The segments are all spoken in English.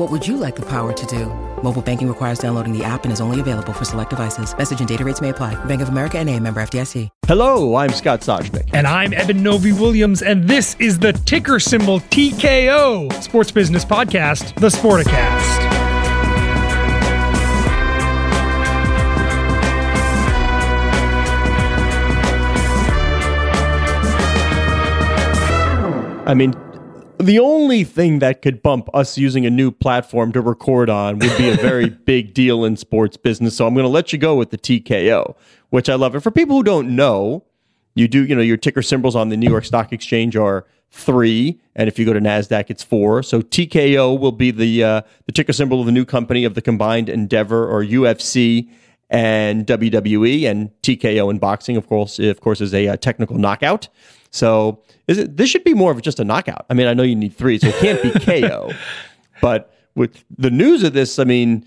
What would you like the power to do? Mobile banking requires downloading the app and is only available for select devices. Message and data rates may apply. Bank of America and a member FDIC. Hello, I'm Scott Soshnick. And I'm Eben Novy Williams, and this is the ticker symbol TKO Sports Business Podcast, the Sporticast. I mean, the only thing that could bump us using a new platform to record on would be a very big deal in sports business. So I'm going to let you go with the TKO, which I love. And for people who don't know, you do, you know, your ticker symbols on the New York Stock Exchange are three, and if you go to Nasdaq, it's four. So TKO will be the uh, the ticker symbol of the new company of the combined Endeavor or UFC and WWE, and TKO in boxing, of course, of course, is a, uh, technical knockout. So is it? This should be more of just a knockout. I mean, I know you need three, so it can't be KO. But with the news of this, I mean,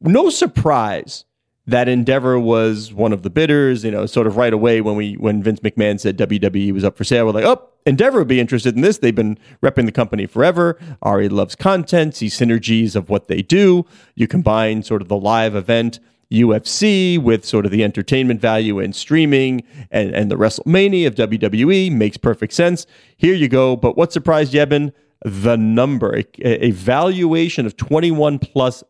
no surprise that Endeavor was one of the bidders. You know, sort of right away when we when Vince McMahon said WWE was up for sale, we're like, oh, Endeavor would be interested in this. They've been repping the company forever. Ari loves content, sees synergies of what they do. You combine sort of the live event UFC with sort of the entertainment value and streaming and, and the WrestleMania of WWE makes perfect sense. Here you go. But what surprised Yebin? The number, a, a valuation of 21 plus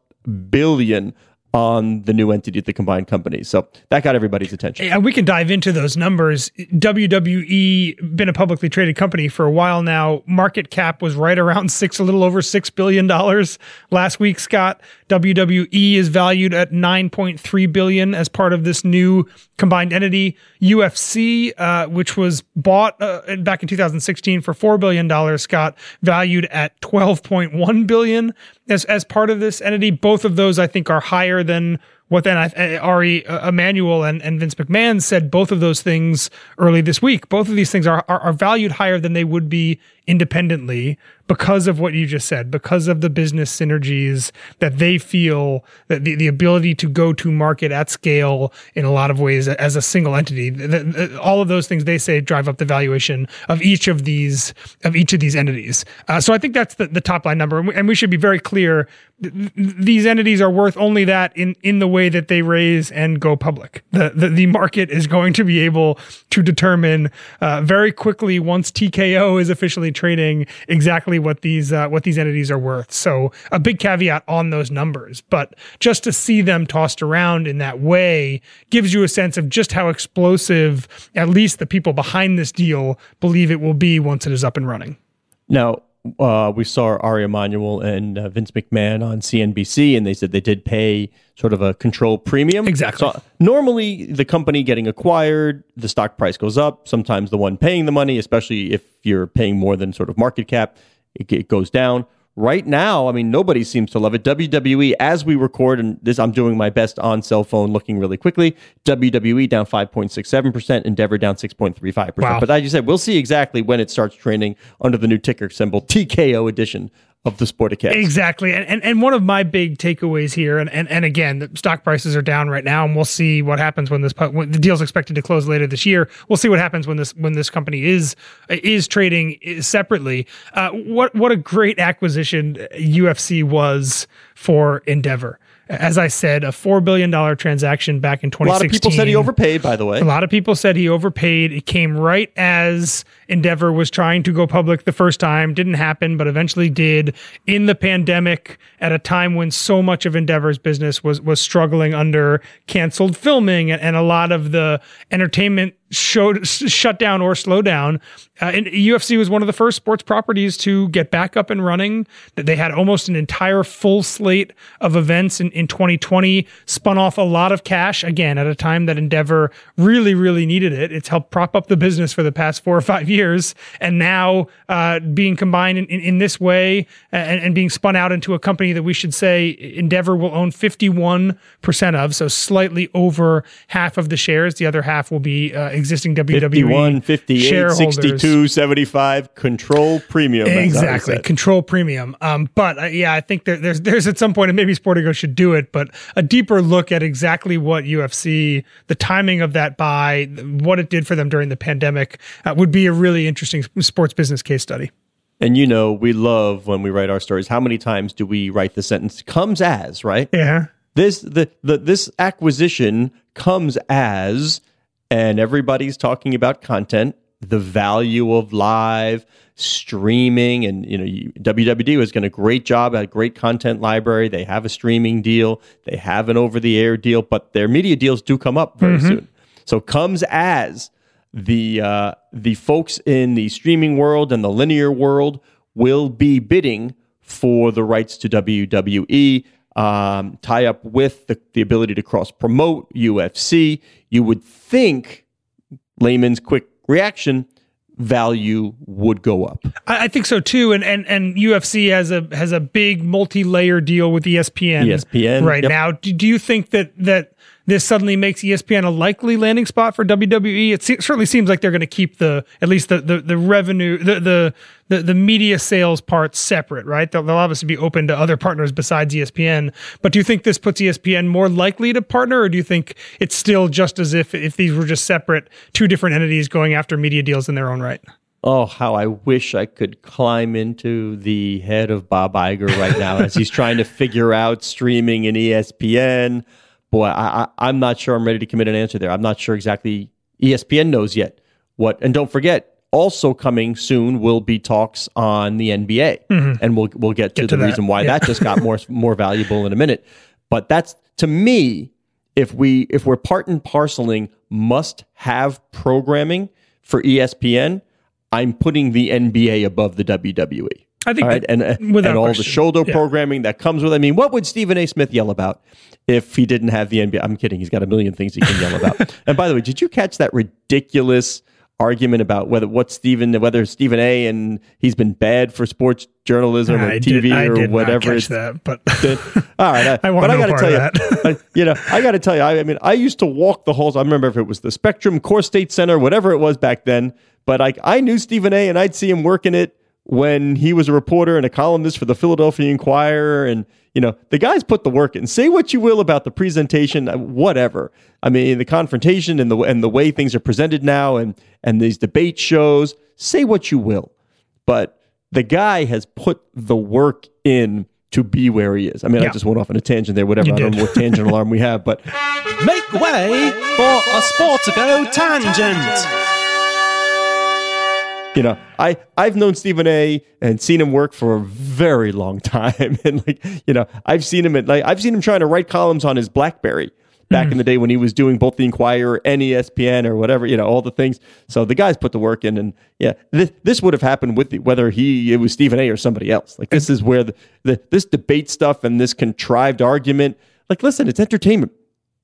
billion on the new entity, the combined company. So that got everybody's attention. And we can dive into those numbers. WWE been a publicly traded company for a while now. Market cap was right around six, a little over six billion dollars last week. Scott, WWE is valued at nine point three billion as part of this new combined entity. UFC, uh, which was bought uh, back in 2016 for four billion dollars, Scott, valued at 12.1 billion as as part of this entity. Both of those, I think, are higher than what then I, Ari uh, Emanuel and, and Vince McMahon said both of those things early this week. Both of these things are, are, are valued higher than they would be independently because of what you just said, because of the business synergies that they feel that the, the ability to go to market at scale in a lot of ways as a single entity. The, the, all of those things they say drive up the valuation of each of these of each of these entities. Uh, so I think that's the, the top line number, and we, and we should be very clear. Th- these entities are worth only that in in the way that they raise and go public. The the, the market is going to be able to determine uh, very quickly once TKO is officially trading exactly what these uh, what these entities are worth. So a big caveat on those numbers, but just to see them tossed around in that way gives you a sense of just how explosive at least the people behind this deal believe it will be once it is up and running. Now, uh, we saw Ari Emanuel and uh, Vince McMahon on CNBC, and they said they did pay sort of a control premium. Exactly. So normally, the company getting acquired, the stock price goes up. Sometimes the one paying the money, especially if you're paying more than sort of market cap, it, it goes down. Right now, I mean, nobody seems to love it. WWE, as we record, and this, I'm doing my best on cell phone, looking really quickly. WWE down 5.67%, Endeavor down 6.35%. Wow. But as you said, we'll see exactly when it starts trending under the new ticker symbol TKO edition of the Sporticast. Exactly. And, and and one of my big takeaways here, and, and, and again, the stock prices are down right now, and we'll see what happens when this when the deal's expected to close later this year. We'll see what happens when this when this company is is trading separately. Uh, what what a great acquisition UFC was for Endeavor as I said, a four billion dollar transaction back in 2016. A lot of people said he overpaid. By the way, a lot of people said he overpaid. It came right as Endeavor was trying to go public the first time. Didn't happen, but eventually did in the pandemic at a time when so much of Endeavor's business was was struggling under canceled filming and, and a lot of the entertainment showed shut down or slow down. Uh, and UFC was one of the first sports properties to get back up and running. That they had almost an entire full slate of events in, in 2020, spun off a lot of cash again at a time that Endeavor really, really needed it. It's helped prop up the business for the past four or five years, and now uh, being combined in, in, in this way and, and, being spun out into a company that we should say Endeavor will own 51 percent of, so slightly over half of the shares. The other half will be uh, existing WWE 51, 58, 62, 75, control premium. Exactly, control premium. Um, but uh, yeah, I think there, there's there's at some point, and maybe Sportico should do it, but a deeper look at exactly what UFC, the timing of that buy, what it did for them during the pandemic, uh, would be a really interesting sports business case study. And you know, we love when we write our stories. How many times do we write the sentence comes as, right? Yeah. This the, the this acquisition comes as and everybody's talking about content, the value of live streaming, and you know WWE has done a great job at a great content library. They have a streaming deal, they have an over-the-air deal, but their media deals do come up very mm-hmm. soon. So comes as the uh, the folks in the streaming world and the linear world will be bidding for the rights to WWE um, tie up with the, the ability to cross promote UFC, you would think layman's quick reaction value would go up. I, I, think so too. And and and UFC has a has a big multi layer deal with ESPN. ESPN right yep. now. Do, do you think that that this suddenly makes ESPN a likely landing spot for WWE. It se- certainly seems like they're going to keep the at least the the, the revenue the, the, the the media sales part separate, right? They'll, they'll obviously be open to other partners besides ESPN. But do you think this puts ESPN more likely to partner, or do you think it's still just as if if these were just separate two different entities going after media deals in their own right? Oh, how I wish I could climb into the head of Bob Iger right now as he's trying to figure out streaming in ESPN boy, I, I, am not sure I'm ready to commit an answer there. I'm not sure exactly. ESPN knows yet what. And don't forget, also coming soon will be talks on the NBA, mm-hmm. and we'll we'll get, get to, to, the that. reason why yeah. that just got more more valuable in a minute. But that's to me, if we if we're part and parceling must have programming for ESPN, I'm putting the NBA above the WWE. I think, all right, and uh, and all question. the shoulder yeah. programming that comes with. I mean, what would Stephen A. Smith yell about if he didn't have the NBA? I'm kidding. He's got a million things he can yell about. and by the way, did you catch that ridiculous argument about whether what Stephen whether Stephen A. and he's been bad for sports journalism or I TV did, or whatever? Not that, but all right, I, I want but I got to tell you, I, you know, I got to tell you, I, I mean, I used to walk the halls. I remember if it was the Spectrum, CoreStates Center, whatever it was back then. But I, I knew Stephen A. and I'd see him working it when he was a reporter and a columnist for the Philadelphia Inquirer. And, you know, the guys put the work in. Say what you will about the presentation, uh, whatever. I mean, the confrontation and the, and the way things are presented now and, and these debate shows, say what you will. But the guy has put the work in to be where he is. I mean, yeah. I just went off on a tangent there, whatever. You I don't know what tangent alarm we have, but. Make way for a Sportico tangent you know, I I've known Stephen A. and seen him work for a very long time, and like you know, I've seen him at like I've seen him trying to write columns on his BlackBerry back mm. in the day when he was doing both the Inquirer and ESPN or whatever, you know, all the things. So the guys put the work in, and yeah, this, this would have happened with the, whether he it was Stephen A. or somebody else. Like this is where the, the this debate stuff and this contrived argument. Like, listen, it's entertainment.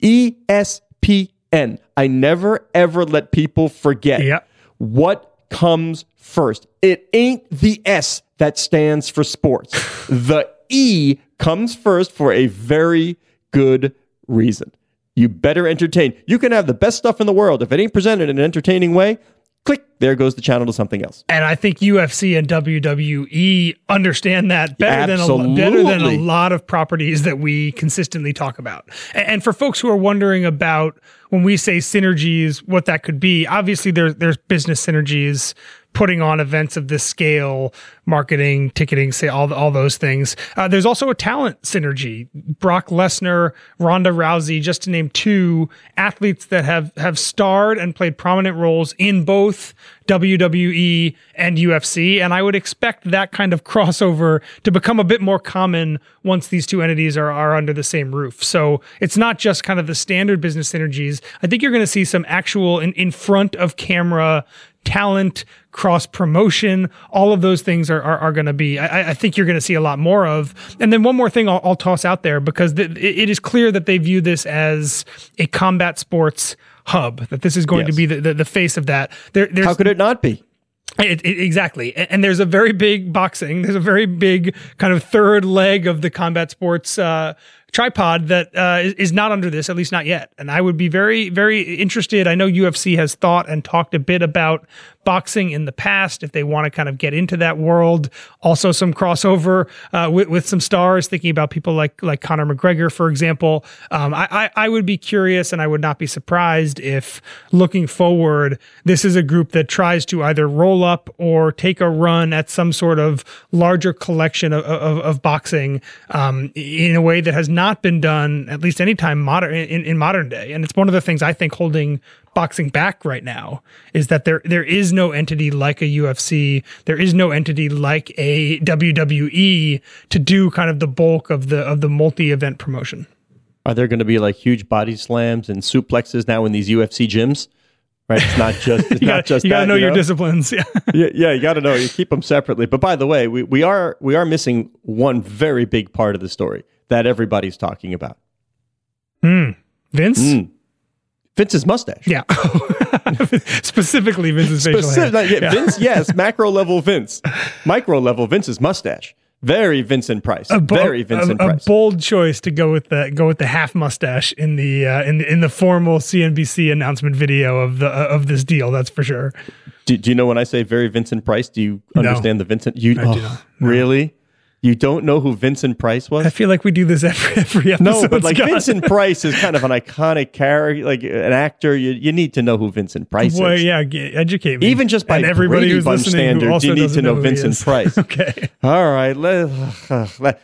ESPN. I never ever let people forget yep. what comes first. It ain't the S that stands for sports. the E comes first for a very good reason. You better entertain. You can have the best stuff in the world. If it ain't presented in an entertaining way, click, there goes the channel to something else. And I think UFC and WWE understand that better than a, better than a lot of properties that we consistently talk about. And, and for folks who are wondering about when we say synergies, what that could be, obviously there's there's business synergies putting on events of this scale, marketing, ticketing, say all all those things. Uh, there's also a talent synergy. Brock Lesnar, Ronda Rousey, just to name two athletes that have have starred and played prominent roles in both WWE and UFC. And I would expect that kind of crossover to become a bit more common once these two entities are, are under the same roof. So it's not just kind of the standard business synergies. I think you're going to see some actual in, in front of camera talent, cross promotion, all of those things are, are, are going to be, I, I, think you're going to see a lot more of. And then one more thing I'll, I'll toss out there because it is clear that they view this as a combat sports hub, that this is going yes. to be the, the, the, face of that. There, How could it not be? It, it, exactly. And, and, there's a very big boxing, there's a very big kind of third leg of the combat sports uh, tripod that uh, is not under this, at least not yet. And I would be very, very interested. I know UFC has thought and talked a bit about boxing in the past if they want to kind of get into that world. Also, some crossover uh, with, with some stars, thinking about people like like Conor McGregor, for example. Um, I, I, I would be curious and I would not be surprised if looking forward, this is a group that tries to either roll up or take a run at some sort of larger collection of, of, of boxing um, in a way that has not been done at least anytime modern in, in modern day. And it's one of the things I think holding boxing back right now is that there there is no entity like a UFC, there is no entity like a WWE to do kind of the bulk of the of the multi-event promotion. Are there going to be like huge body slams and suplexes now in these UFC gyms? Right, it's not just it's you not just you got to know, you know, your disciplines. Yeah, yeah, yeah you got to know. You keep them separately. But by the way, we, we are we are missing one very big part of the story that everybody's talking about. Hmm. Vince. Mm. Vince's mustache. Yeah. Specifically Vince's facial Specific, hair. Yeah, yeah. Vince, yes, macro level Vince. Micro level Vince's mustache. Very Vincent Price. A Very Vincent a, Price. A bold choice to go with the go with the half mustache in the uh, in the, in the formal CNBC announcement video of the uh, of this deal. That's for sure. Do, do, you know when I say very Vincent Price? Do you understand no, the Vincent? You oh, no. really? You don't know who Vincent Price was? I feel like we do this every every episode. No, but like Scott. Vincent Price is kind of an iconic character, like an actor. You you need to know who Vincent Price is. well, is. yeah, educate me. Even just by and everybody Brady Bunch standards, you need to know, know Vincent Price. okay. All right. Let,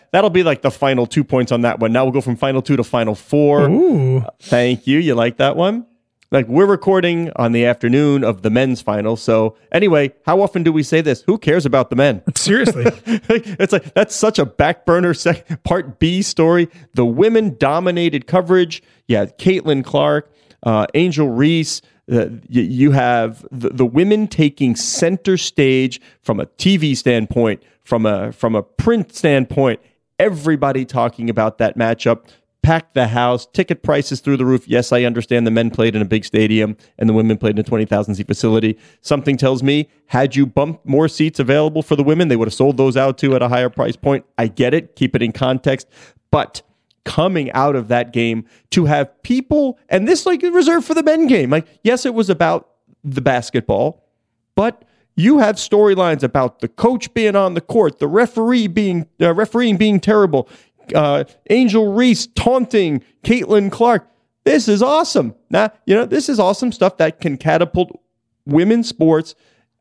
that'll be like the final two points on that one. Now we'll go from final two to final four. Ooh. Uh, thank you. You like that one? Like we're recording on the afternoon of the men's final. So anyway, how often do we say this? Who cares about the men? Seriously, it's like that's such a back burner sec- part B story. The women dominated coverage. Yeah, Caitlin Clark, uh, Angel Reese. Uh, you, you have the, the women taking center stage from a TV standpoint, from a from a print standpoint. Everybody talking about that matchup packed the house, ticket prices through the roof. Yes, I understand the men played in a big stadium and the women played in a 20,000 seat facility. Something tells me, had you bumped more seats available for the women, they would have sold those out too at a higher price point. I get it. Keep it in context. But coming out of that game to have people, and this like reserved for the men game, like, yes, it was about the basketball, but you have storylines about the coach being on the court, the referee being uh, refereeing being terrible uh, Angel Reese taunting Caitlin Clark. This is awesome. Now, you know, this is awesome stuff that can catapult women's sports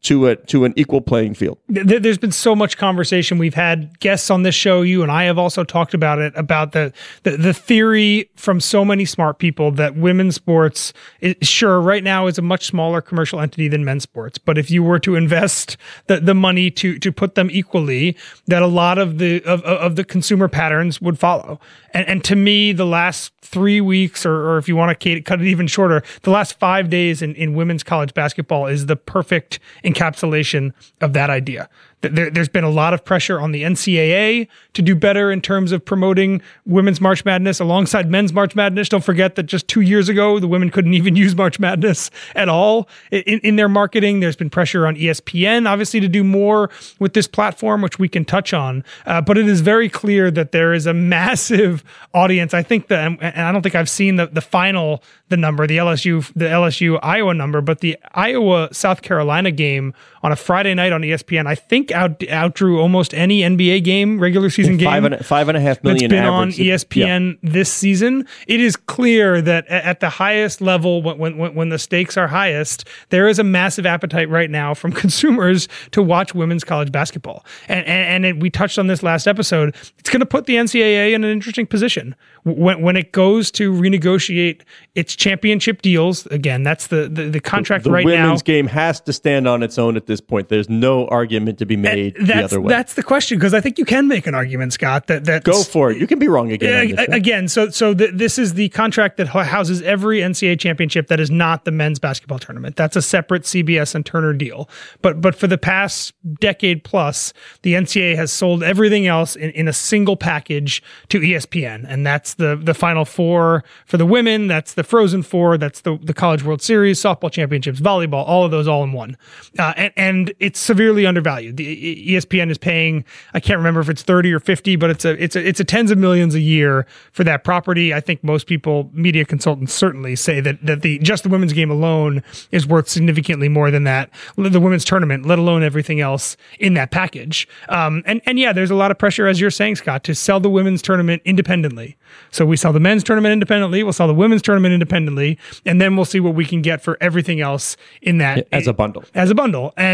to a to an equal playing field. There's been so much conversation. We've had guests on this show. You and I have also talked about it about the the, the theory from so many smart people that women's sports, is, sure, right now is a much smaller commercial entity than men's sports. But if you were to invest the, the money to to put them equally, that a lot of the of, of the consumer patterns would follow. And, and to me, the last three weeks, or, or if you want to cut it even shorter, the last five days in, in women's college basketball is the perfect encapsulation of that idea there, has been a lot of pressure on the NCAA to do better in terms of promoting women's March Madness alongside men's March Madness. Don't forget that just two years ago, the women couldn't even use March Madness at all in, in their marketing. There's been pressure on ESPN, obviously, to do more with this platform, which we can touch on. Uh, but it is very clear that there is a massive audience. I think that, and I don't think I've seen the, the final, the number, the LSU, the LSU Iowa number, but the Iowa South Carolina game on a Friday night on ESPN, I think out outdrew almost any NBA game, regular season game. Five and, five and a half that's million been average. on ESPN this season. It is clear that at the highest level, when, when when the stakes are highest, there is a massive appetite right now from consumers to watch women's college basketball. And and, and it, we touched on this last episode. It's going to put the NCAA in an interesting position when when it goes to renegotiate its championship deals. Again, that's the the, the contract The right now. women's game has to stand on its own at this point. There's no argument to be made the other way. that's the question because I think you can make an argument, Scott. That that Go for it. You can be wrong again. on Yeah, this a- show. again, so so th- this is the contract that houses every NCAA championship that is not the men's basketball tournament. That's a separate CBS and Turner deal. But but for the past decade plus, the NCAA has sold everything else in, in a single package to ESPN, and that's the the Final Four for the women. That's the Frozen Four. That's the the College World Series, softball championships, volleyball, all of those all in one, uh, and and it's severely undervalued. The ESPN is paying I can't remember if it's thirty or fifty, but it's a it's a it's a tens of millions a year for that property. I think most people, media consultants, certainly say that that the just the women's game alone is worth significantly more than that. The women's tournament, let alone everything else in that package. Um, and and yeah, there's a lot of pressure, as you're saying, Scott, to sell the women's tournament independently. So we sell the men's tournament independently, we'll sell the women's tournament independently, and then we'll see what we can get for everything else in that As a bundle. as a bundle. And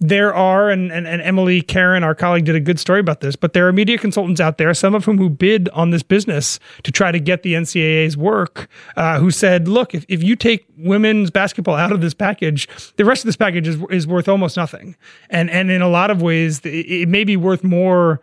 there are, and, and, and Emily Caron, our colleague, did a good story about this, but there are media consultants out there, some of whom who bid on this business to try to get the NCAA's work, uh, who said, look, if, if you take women's basketball out of this package, the rest of this package is, is worth almost nothing. And, and in a lot of ways, it, it may be worth more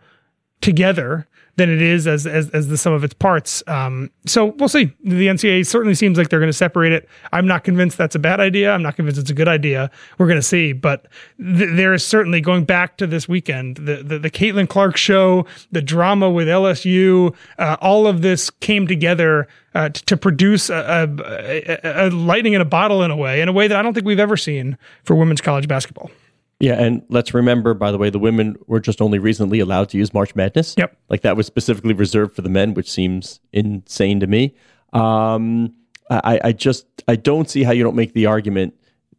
together than it is as as, as the sum of its parts. Um, so we'll see. The NCAA certainly seems like they're going to separate it. I'm not convinced that's a bad idea. I'm not convinced it's a good idea. We're going to see. But th- there is certainly going back to this weekend, the the, the Caitlin Clark show, the drama with LSU, uh, all of this came together. Uh, t- to produce a, a, a, a lightning in a bottle in a way, in a way that I don't think we've ever seen for women's college basketball. Yeah, and let's remember, by the way, the women were just only recently allowed to use March Madness. Yep. Like that was specifically reserved for the men, which seems insane to me. Um, I, I just I don't see how you don't make the argument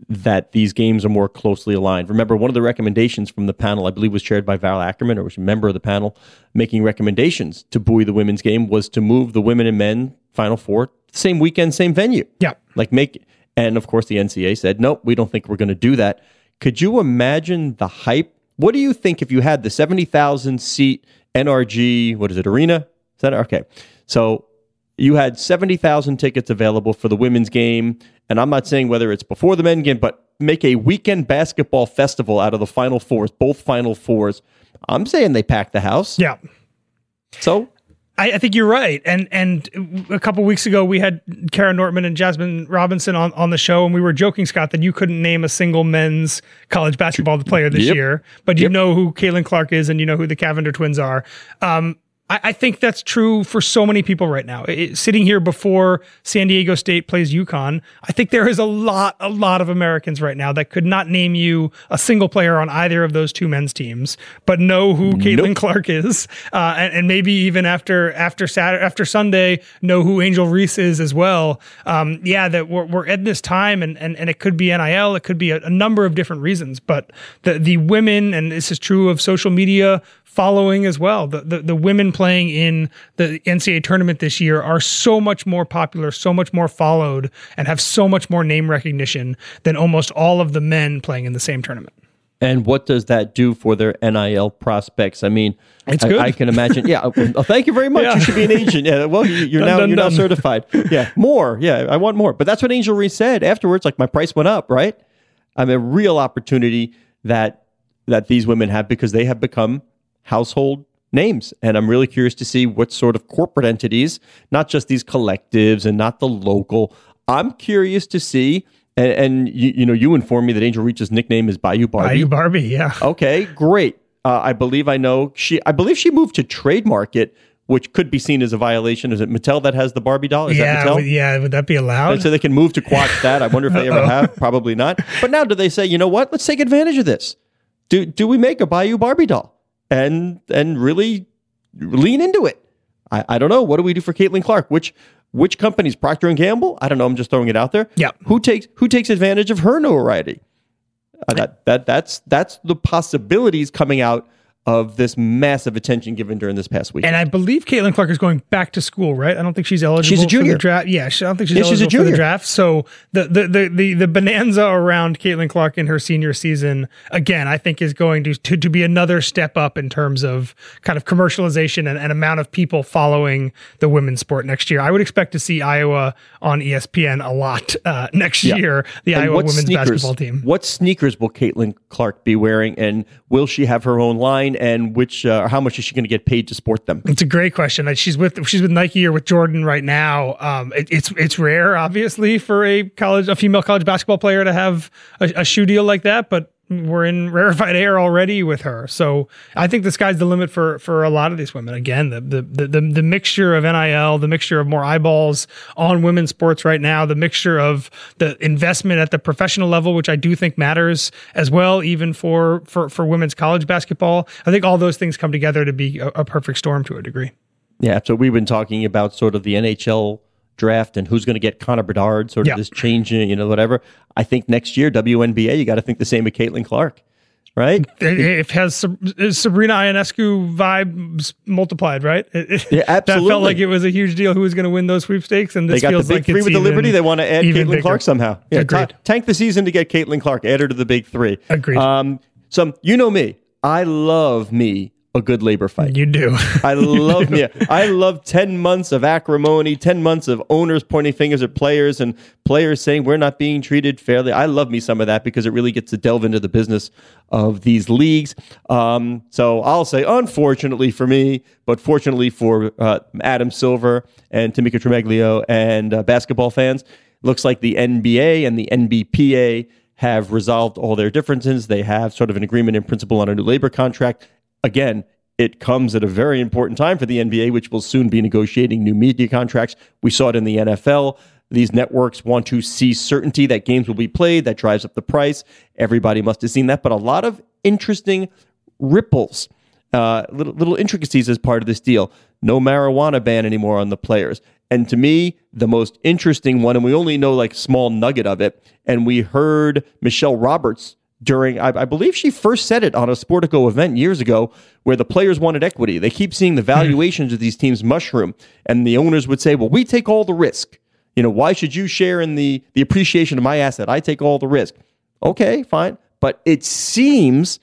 that these games are more closely aligned. Remember, one of the recommendations from the panel, I believe, was chaired by Val Ackerman, or was a member of the panel, making recommendations to buoy the women's game was to move the women and men Final Four same weekend, same venue. Yeah. Like make, and of course the NCAA said, nope, we don't think we're going to do that. Could you imagine the hype? What do you think if you had the 70,000 seat NRG, what is it, arena? Is that okay? So you had 70,000 tickets available for the women's game. And I'm not saying whether it's before the men game, but make a weekend basketball festival out of the final fours, both final fours. I'm saying they pack the house. Yeah. So I, I think you're right. And and a couple weeks ago, we had Kara Nortman and Jasmine Robinson on, on the show, and we were joking, Scott, that you couldn't name a single men's college basketball player this Yep. year, but you know who Caitlin Clark is, and you know who the Cavinder twins are. Um, I, I think that's true for so many people right now. It- sitting here before San Diego State plays UConn, I think there is a lot, a lot of Americans right now that could not name you a single player on either of those two men's teams, but know who Caitlin Clark is, uh, and, and maybe even after after Saturday, after Sunday, know who Angel Reese is as well. Um, yeah, that we're, we're at this time, and, and and it could be NIL, it could be a, a number of different reasons, but the the women, and this is true of social media following as well. The, the the women playing in the NCAA tournament this year are so much more popular, so much more followed, and have so much more name recognition than almost all of the men playing in the same tournament. And what does that do for their NIL prospects? I mean, It's I, good. I can imagine. Yeah. Oh, thank you very much. Yeah. You should be an agent. Yeah. Well, you, you're Dun, now dun, you're now certified. Yeah. More. Yeah. I want more. But that's what Angel Reese said afterwards. Like my price went up. Right. I mean, a real opportunity that that these women have because they have become household names. And I'm really curious to see what sort of corporate entities, not just these collectives and not the local. I'm curious to see. And, and you, you know, you informed me that Angel Reese's nickname is Bayou Barbie. Bayou Barbie, yeah. Okay, great. Uh, I believe I know she. I believe she moved to trademark it, which could be seen as a violation. Is it Mattel that has the Barbie doll? Is yeah, that Mattel? would, yeah. Would that be allowed? And so they can move to quash that. I wonder if they ever have. Probably not. But now, do they say, you know what? Let's take advantage of this. Do do we make a Bayou Barbie doll and and really lean into it? I, I don't know. What do we do for Caitlin Clark? Which which companies? Procter and Gamble? I don't know. I'm just throwing it out there. Yeah. Who takes who takes advantage of her notoriety? Uh, that that that's that's the possibilities coming out of this massive attention given during this past week. And I believe Caitlin Clark is going back to school, right? I don't think she's eligible She's a for junior. the draft. Yeah, she- I don't think she's Yeah, she's a eligible for the junior. draft. So the, the the the the bonanza around Caitlin Clark in her senior season again, I think is going to to, to be another step up in terms of kind of commercialization and, and amount of people following the women's sport next year. I would expect to see Iowa on ESPN a lot uh, next Yeah. year. The And Iowa women's sneakers- basketball team. What sneakers will Caitlin Clark be wearing, and will she have her own line? And which, uh, how much is she going to get paid to sport them? It's a great question. She's with she's with Nike or with Jordan right now. Um, it, it's it's rare, obviously, for a college a female college basketball player to have a, a shoe deal like that, but we're in rarefied air already with her. So I think the sky's the limit for for a lot of these women. Again, the the the, the, mixture of NIL, the mixture of more eyeballs on women's sports right now, the mixture of the investment at the professional level, which I do think matters as well, even for for for women's college basketball. I think all those things come together to be a, a perfect storm to a degree. Yeah, so we've been talking about sort of the NHL draft and who's going to get Connor Bedard, sort of Yeah. this changing, you know, whatever. I think next year WNBA, you got to think the same of Caitlin Clark, right? it, it has Sabrina Ionescu vibes multiplied, right? It- Yeah, That felt like it was a huge deal who was going to win those sweepstakes, and They this got the big like three with the Liberty. They want to add Caitlin bigger. Clark somehow. Yeah, Agreed. ta- tank the season to get Caitlin Clark. Add her to the big three. Agreed. Um, so you know me. I love me a good labor fight. You do. I love me. I love 10 months of acrimony, 10 months of owners pointing fingers at players and players saying we're not being treated fairly. I love me some of that because it really gets to delve into the business of these leagues. Um, so I'll say, unfortunately for me, but fortunately for uh, Adam Silver and Tamika Tremaglio and uh, basketball fans, looks like the NBA and the NBPA have resolved all their differences. They have sort of an agreement in principle on a new labor contract. Again, it comes at a very important time for the NBA, which will soon be negotiating new media contracts. We saw it in the NFL. These networks want to see certainty that games will be played. That drives up the price. Everybody must have seen that. But a lot of interesting ripples, uh, little, little intricacies as part of this deal. No marijuana ban anymore on the players. And to me, the most interesting one, and we only know like small nugget of it, and we heard Michelle Roberts during, I, I believe she first said it on a Sportico event years ago, where the players wanted equity. They keep seeing the valuations of these teams mushroom, and the owners would say, "Well, we take all the risk. You know, why should you share in the the appreciation of my asset? I take all the risk." Okay, fine, but it seems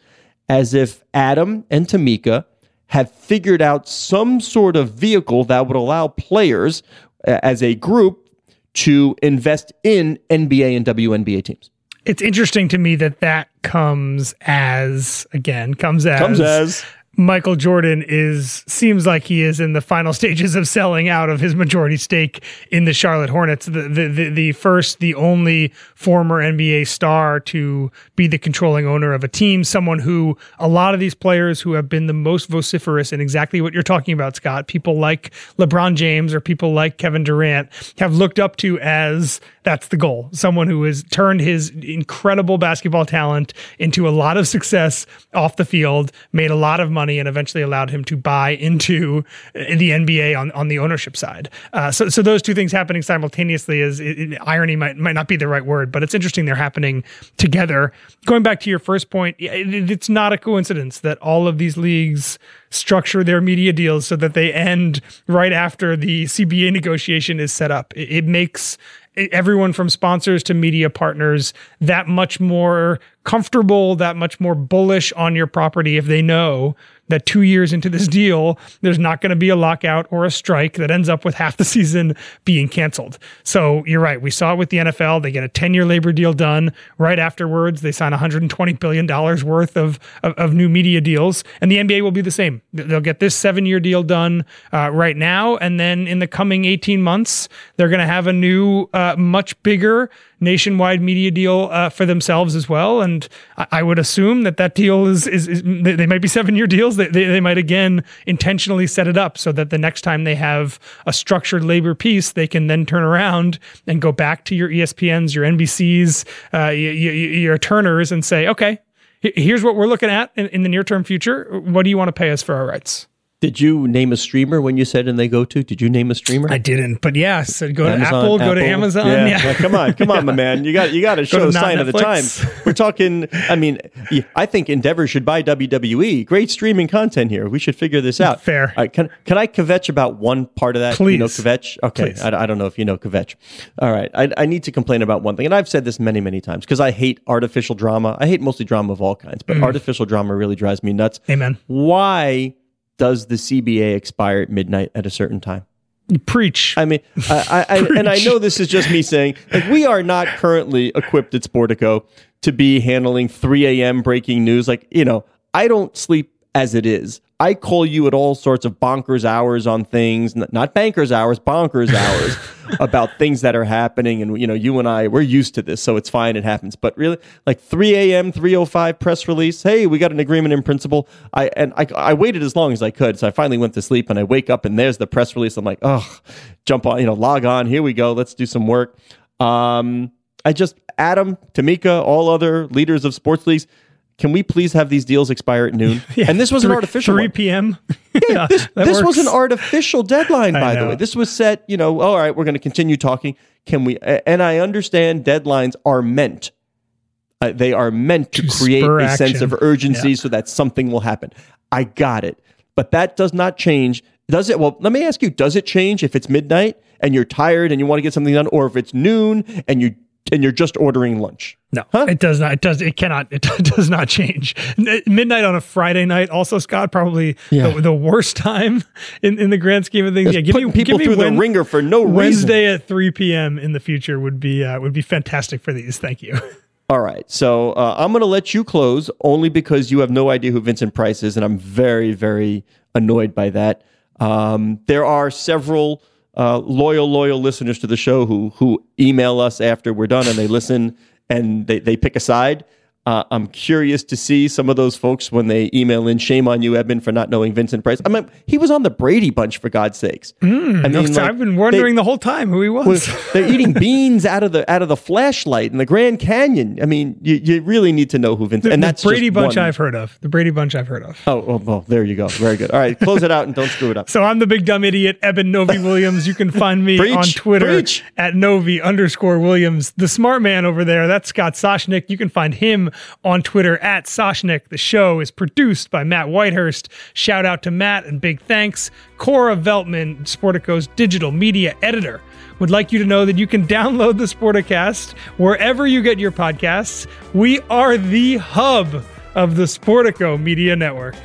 as if Adam and Tamika have figured out some sort of vehicle that would allow players uh, as a group to invest in NBA and WNBA teams. It's interesting to me that that comes as again comes as Comes as Michael Jordan is seems like he is in the final stages of selling out of his majority stake in the Charlotte Hornets. The the the, the first, the only former NBA star to be the controlling owner of a team, someone who a lot of these players who have been the most vociferous in exactly what you're talking about, Scott, people like LeBron James or people like Kevin Durant have looked up to as that's the goal. Someone who has turned his incredible basketball talent into a lot of success off the field, made a lot of money, and eventually allowed him to buy into the NBA on, on the ownership side. Uh, so, so those two things happening simultaneously is it, it- irony might might not be the right word, but it's interesting they're happening together. Going back to your first point, it, it's not a coincidence that all of these leagues structure their media deals so that they end right after the CBA negotiation is set up. It, it makes everyone from sponsors to media partners that much more comfortable, that much more bullish on your property if they know that two years into this deal, there's not going to be a lockout or a strike that ends up with half the season being canceled. So you're right. We saw it with the NFL. They get a 10 year labor deal done right afterwards. They sign $120 billion worth of, of, of new media deals. And the NBA will be the same. They'll get this seven year deal done uh, right now. And then in the coming 18 months, they're going to have a new, uh, much bigger nationwide media deal uh, for themselves as well. And I, I would assume that that deal is, is, is they, might be seven year deals. They, they, they might again intentionally set it up so that the next time they have a structured labor piece, they can then turn around and go back to your ESPNs, your NBCs, uh, your, your Turners and say, okay, here's what we're looking at in, in the near term future. What do you want to pay us for our rights? Did you name a streamer when you said and they go to? Did you name a streamer? I didn't, but yeah, so go Amazon, to Apple, go to Amazon. Yeah. Yeah. Come on, come on, my man. You got you got to show a sign of the times. We're talking. I mean, I think Endeavor should buy WWE. Great streaming content here. We should figure this out. Fair. Right, can can I kvetch about one part of that? You know Please. kvetch. Okay. I, I don't know if you know kvetch. All right. I, I need to complain about one thing, and I've said this many many times because I hate artificial drama. I hate mostly drama of all kinds, but artificial drama really drives me nuts. Mm. Amen. Why does the CBA expire at midnight at a certain time? Preach. I mean, I, I, I and I know this is just me saying, like, we are not currently equipped at Sportico to be handling 3 a.m. breaking news. Like, you know, I don't sleep as it is. I call you at all sorts of bonkers hours on things, not bankers hours, bonkers hours about things that are happening. And, you know, you and I, we're used to this, so it's fine. It happens. But really, like 3 a.m., 305 press release. Hey, we got an agreement in principle. I, and I, I waited as long as I could. So I finally went to sleep and I wake up and there's the press release. I'm like, oh, jump on, you know, log on. Here we go. Let's do some work. Um, I just, Adam, Tamika, all other leaders of sports leagues, can we please have these deals expire at noon? and this was an artificial 3 p.m. Yeah, this, this was an artificial deadline, by the way. This was set, you know, all right, we're going to continue talking. Can we? And I understand deadlines are meant, uh, they are meant to, To create a sense of urgency Yeah. so that something will happen. I got it. But that does not change. Does it? Well, let me ask you, does it change if it's midnight and you're tired and you want to get something done, or if it's noon and you and you're just ordering lunch? No, it does not. It does. It cannot. It does not change. Midnight on a Friday night. Also, Scott, probably Yeah. the, the worst time in, in the grand scheme of things. It's yeah, give me people give me through the ringer for no reason. Wednesday at three p.m. in the future would be uh, would be fantastic for these. Thank you. All right. So uh, I'm going to let you close only because you have no idea who Vincent Price is, and I'm very, very annoyed by that. Um, there are several uh, loyal, loyal listeners to the show who who email us after we're done and they listen and they, they pick a side. Uh, I'm curious to see some of those folks when they email in. Shame on you, Edmund, for not knowing Vincent Price. I mean, he was on the Brady Bunch for God's sakes. I mean, like, I've been they- wondering the whole time who he was. was they're eating beans out of the out of the flashlight in the Grand Canyon. I mean, you, you really need to know who Vincent. and the that's Brady just Bunch one. I've heard of. The Brady Bunch I've heard of. Oh, oh, oh, there you go. Very good. All right, close it out and don't screw it up. So I'm the big dumb idiot, Eben Novy Williams. You can find me Preach, on Twitter preach. at Novy underscore Williams. The smart man over there, that's Scott Soshnick. You can find him on Twitter at Soshnick. The show is produced by Matt Whitehurst. Shout out to Matt and big thanks. Cora Veltman, Sportico's digital media editor would like you to know that you can download the Sporticast wherever you get your podcasts. We are the hub of the Sportico Media Network.